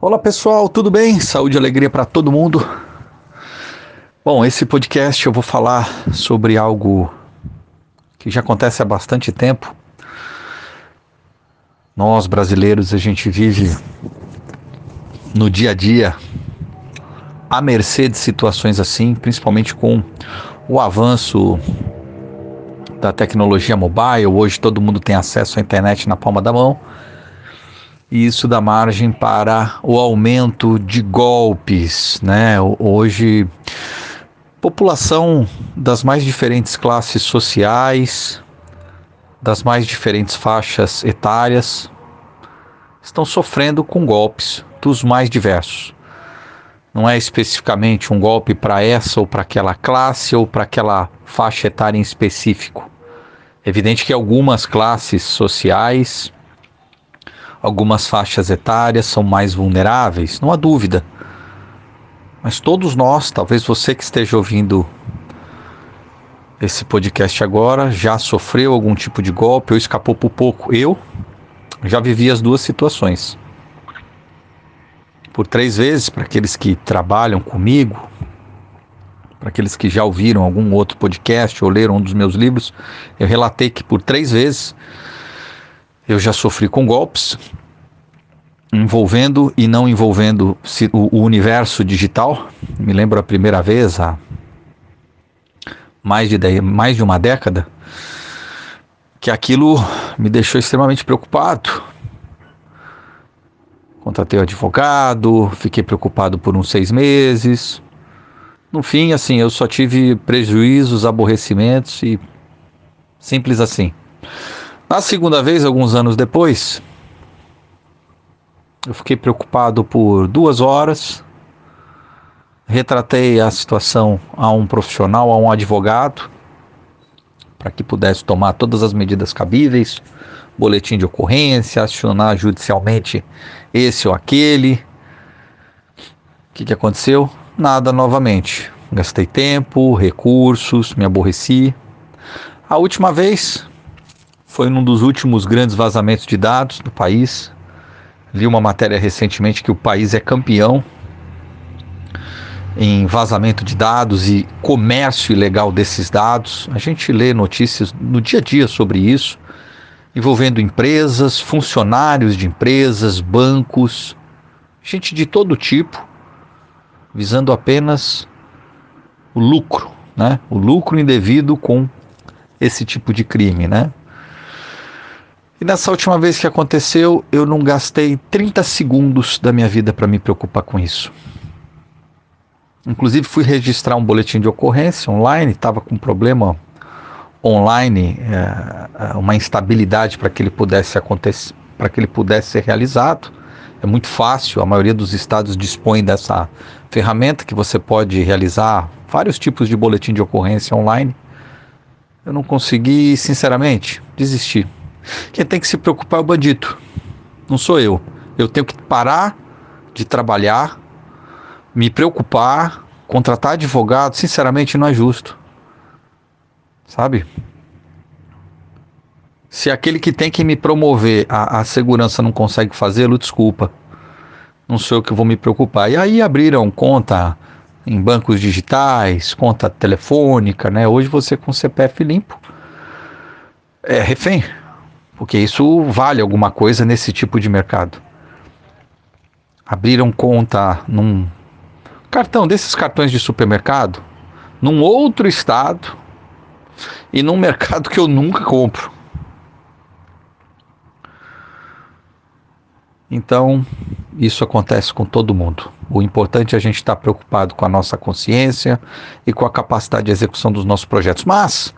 Olá pessoal, tudo bem? Saúde e alegria para todo mundo. Bom, esse podcast eu vou falar sobre algo que já acontece há bastante tempo. Nós brasileiros, a gente vive no dia a dia à mercê de situações assim, principalmente com o avanço da tecnologia mobile. Hoje todo mundo tem acesso à internet na palma da mão e isso dá margem para o aumento de golpes, né? Hoje, população das mais diferentes classes sociais, das mais diferentes faixas etárias, estão sofrendo com golpes dos mais diversos. Não é especificamente um golpe para essa ou para aquela classe ou para aquela faixa etária em específico. É evidente que algumas classes sociais Algumas faixas etárias são mais vulneráveis, não há dúvida. Mas todos nós, talvez você que esteja ouvindo esse podcast agora, já sofreu algum tipo de golpe ou escapou por pouco. Eu já vivi as duas situações. Por três vezes, para aqueles que trabalham comigo, para aqueles que já ouviram algum outro podcast ou leram um dos meus livros, eu relatei que por três vezes eu já sofri com golpes envolvendo e não envolvendo o, universo digital. Me lembro a primeira vez há mais de, dez, mais de uma década que aquilo me deixou extremamente preocupado. Contratei o advogado, fiquei preocupado por uns seis meses. No fim, assim, eu só tive prejuízos, aborrecimentos e simples assim. Na segunda vez, alguns anos depois, eu fiquei preocupado por duas horas. Retratei a situação a um profissional, a um advogado, para que pudesse tomar todas as medidas cabíveis, boletim de ocorrência, acionar judicialmente esse ou aquele. O que, que aconteceu? Nada novamente. Gastei tempo, recursos, me aborreci. A última vez foi num dos últimos grandes vazamentos de dados do país. Li uma matéria recentemente que o país é campeão em vazamento de dados e comércio ilegal desses dados. A gente lê notícias no dia a dia sobre isso, envolvendo empresas, funcionários de empresas, bancos, gente de todo tipo, visando apenas o lucro, né? O lucro indevido com esse tipo de crime, né? E nessa última vez que aconteceu, eu não gastei 30 segundos da minha vida para me preocupar com isso. Inclusive fui registrar um boletim de ocorrência online, estava com um problema online, é, uma instabilidade para que ele pudesse acontecer, para que ele pudesse ser realizado. É muito fácil, a maioria dos estados dispõe dessa ferramenta que você pode realizar vários tipos de boletim de ocorrência online. Eu não consegui, sinceramente, desistir. Quem tem que se preocupar é o bandido, não sou eu. Eu tenho que parar de trabalhar, me preocupar, contratar advogado, sinceramente não é justo. Sabe? Se aquele que tem que me promover a, a segurança não consegue fazê-lo, desculpa. Não sou eu que vou me preocupar. E aí abriram conta em bancos digitais, conta telefônica, né? Hoje você com CPF limpo é refém porque isso vale alguma coisa nesse tipo de mercado. Abriram conta num cartão desses cartões de supermercado, num outro estado e num mercado que eu nunca compro. Então, isso acontece com todo mundo. O importante é a gente estar preocupado com a nossa consciência e com a capacidade de execução dos nossos projetos. Mas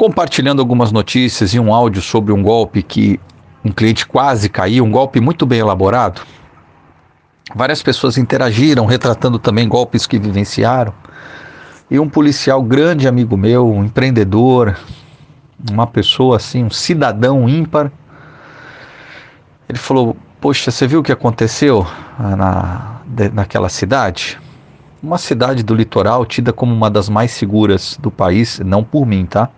compartilhando algumas notícias e um áudio sobre um golpe que um cliente quase caiu, um golpe muito bem elaborado. Várias pessoas interagiram, retratando também golpes que vivenciaram. E um policial grande amigo meu, um empreendedor, uma pessoa assim, um cidadão ímpar, ele falou: Poxa, você viu o que aconteceu na, naquela cidade? Uma cidade do litoral tida como uma das mais seguras do país, não por mim, tá?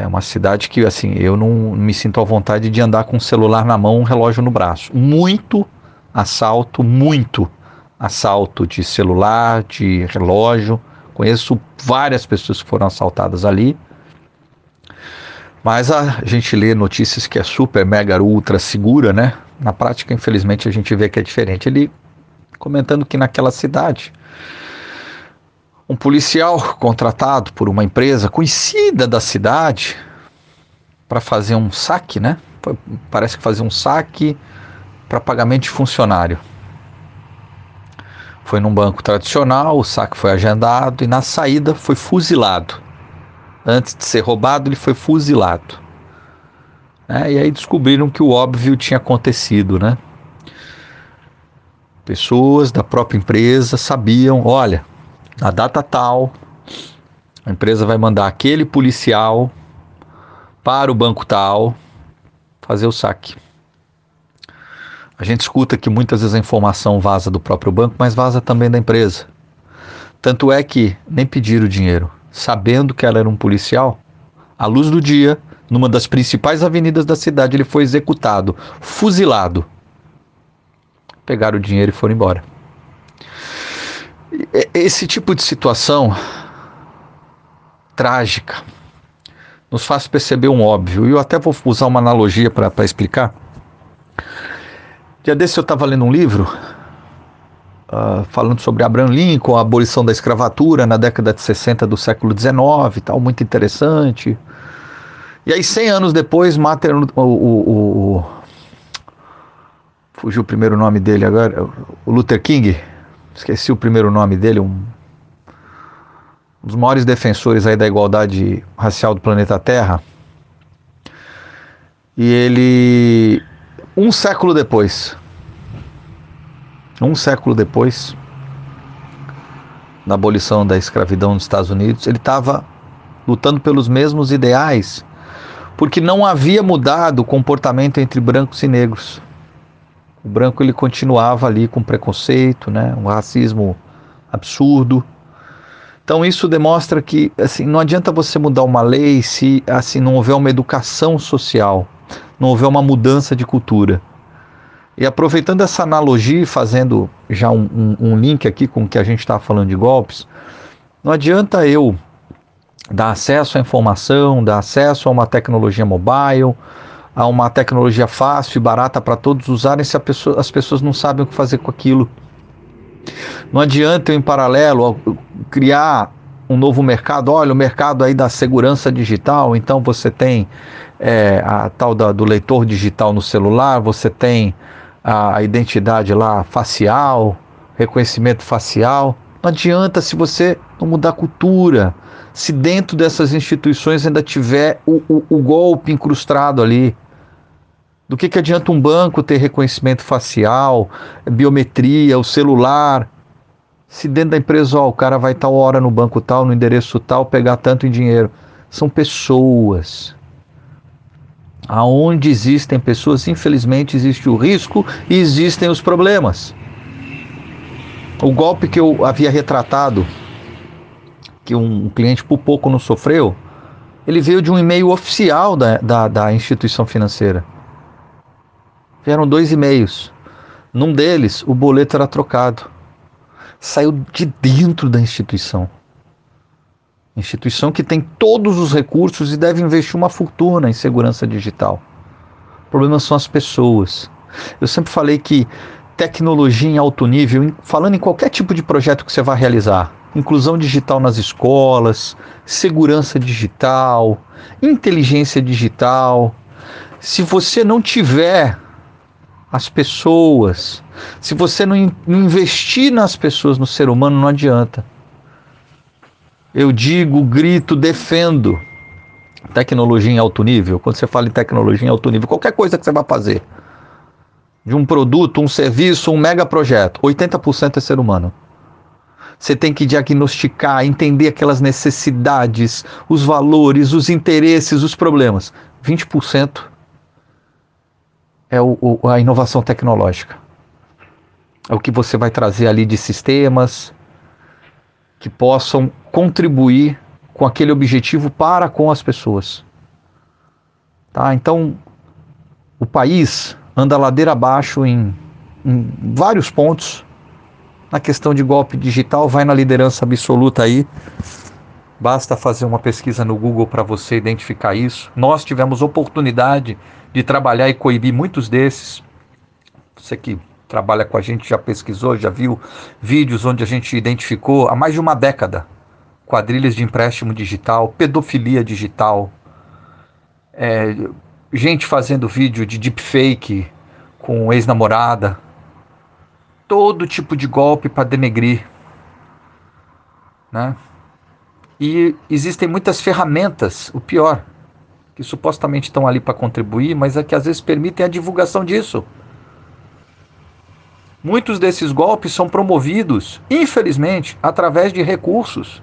É uma cidade que, assim, eu não me sinto à vontade de andar com um celular na mão, um relógio no braço. Muito assalto, muito assalto de celular, de relógio. Conheço várias pessoas que foram assaltadas ali. Mas a gente lê notícias que é super, mega, ultra segura, né? Na prática, infelizmente, a gente vê que é diferente. Ele comentando que naquela cidade, um policial contratado por uma empresa conhecida da cidade para fazer um saque, né? Parece que fazer um saque para pagamento de funcionário. Foi num banco tradicional, o saque foi agendado e na saída foi fuzilado. Antes de ser roubado, ele foi fuzilado. É, e aí descobriram que o óbvio tinha acontecido, né? Pessoas da própria empresa sabiam, olha, na data tal, a empresa vai mandar aquele policial para o banco tal fazer o saque. A gente escuta que muitas vezes a informação vaza do próprio banco, mas vaza também da empresa. Tanto é que nem pediram o dinheiro sabendo que ela era um policial, à luz do dia, numa das principais avenidas da cidade, ele foi executado, fuzilado. Pegaram o dinheiro e foram embora. Esse tipo de situação trágica nos faz perceber um óbvio, e eu até vou usar uma analogia para explicar. Dia desse eu estava lendo um livro uh, falando sobre Abraham Lincoln, a abolição da escravatura na década de 60 do século XIX, tal, muito interessante. E aí, 100 anos depois, Martin, o, o, o, fugiu o primeiro nome dele agora, o Luther King, esqueci o primeiro nome dele, um, um dos maiores defensores aí da igualdade racial do planeta Terra. E ele, um século depois, um século depois da abolição da escravidão nos Estados Unidos, ele estava lutando pelos mesmos ideais, porque não havia mudado o comportamento entre brancos e negros. O branco ele continuava ali com preconceito, né, um racismo absurdo. Então isso demonstra que assim não adianta você mudar uma lei se assim não houver uma educação social, não houver uma mudança de cultura. E aproveitando essa analogia, fazendo já um, um, um link aqui com o que a gente está falando de golpes, não adianta eu dar acesso à informação, dar acesso a uma tecnologia mobile, a uma tecnologia fácil e barata para todos usarem se pessoa, as pessoas não sabem o que fazer com aquilo. Não adianta eu, em paralelo, criar um novo mercado. Olha, o mercado aí da segurança digital. Então você tem é, a tal da, do leitor digital no celular, você tem a identidade lá facial, reconhecimento facial. Não adianta se você não mudar a cultura, se dentro dessas instituições ainda tiver o, o, o golpe incrustado ali. Do que, que adianta um banco ter reconhecimento facial, biometria, o celular? Se dentro da empresa, ó, o cara vai tal hora no banco tal, no endereço tal, pegar tanto em dinheiro. São pessoas. Aonde existem pessoas, infelizmente existe o risco e existem os problemas. O golpe que eu havia retratado, que um cliente por pouco não sofreu, ele veio de um e-mail oficial da, da, da instituição financeira. Vieram dois e-mails. Num deles, o boleto era trocado. Saiu de dentro da instituição. Instituição que tem todos os recursos e deve investir uma fortuna em segurança digital. O problema são as pessoas. Eu sempre falei que tecnologia em alto nível, falando em qualquer tipo de projeto que você vai realizar, inclusão digital nas escolas, segurança digital, inteligência digital. Se você não tiver as pessoas, se você não investir nas pessoas, no ser humano, não adianta. Eu digo, grito, defendo tecnologia em alto nível. Quando você fala em tecnologia em alto nível, qualquer coisa que você vai fazer, de um produto, um serviço, um mega projeto, 80% é ser humano. Você tem que diagnosticar, entender aquelas necessidades, os valores, os interesses, os problemas. 20% é o, o, a inovação tecnológica. É o que você vai trazer ali de sistemas, que possam contribuir com aquele objetivo para com as pessoas. Tá? Então, o país anda ladeira abaixo em em vários pontos. Na questão de golpe digital, vai na liderança absoluta aí. Basta fazer uma pesquisa no Google para você identificar isso. Nós tivemos oportunidade de trabalhar e coibir muitos desses. Você que trabalha com a gente já pesquisou, já viu vídeos onde a gente identificou há mais de uma década quadrilhas de empréstimo digital, pedofilia digital, é, gente fazendo vídeo de deepfake com ex-namorada, todo tipo de golpe para denegrir, né? E existem muitas ferramentas, o pior, que supostamente estão ali para contribuir, mas é que às vezes permitem a divulgação disso. Muitos desses golpes são promovidos, infelizmente, através de recursos,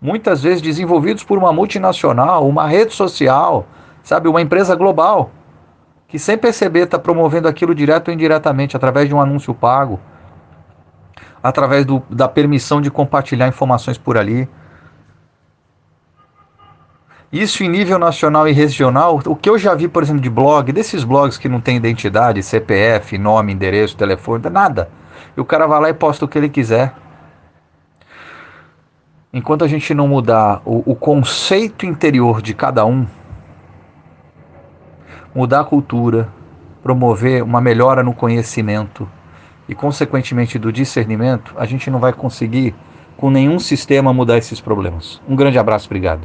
muitas vezes desenvolvidos por uma multinacional, uma rede social, sabe, uma empresa global, que sem perceber está promovendo aquilo direto ou indiretamente, através de um anúncio pago, através do, da permissão de compartilhar informações por ali. Isso em nível nacional e regional, o que eu já vi, por exemplo, de blog, desses blogs que não tem identidade, CPF, nome, endereço, telefone, nada. E o cara vai lá e posta o que ele quiser. Enquanto a gente não mudar o, o conceito interior de cada um, mudar a cultura, promover uma melhora no conhecimento e, consequentemente, do discernimento, a gente não vai conseguir, com nenhum sistema, mudar esses problemas. Um grande abraço, obrigado.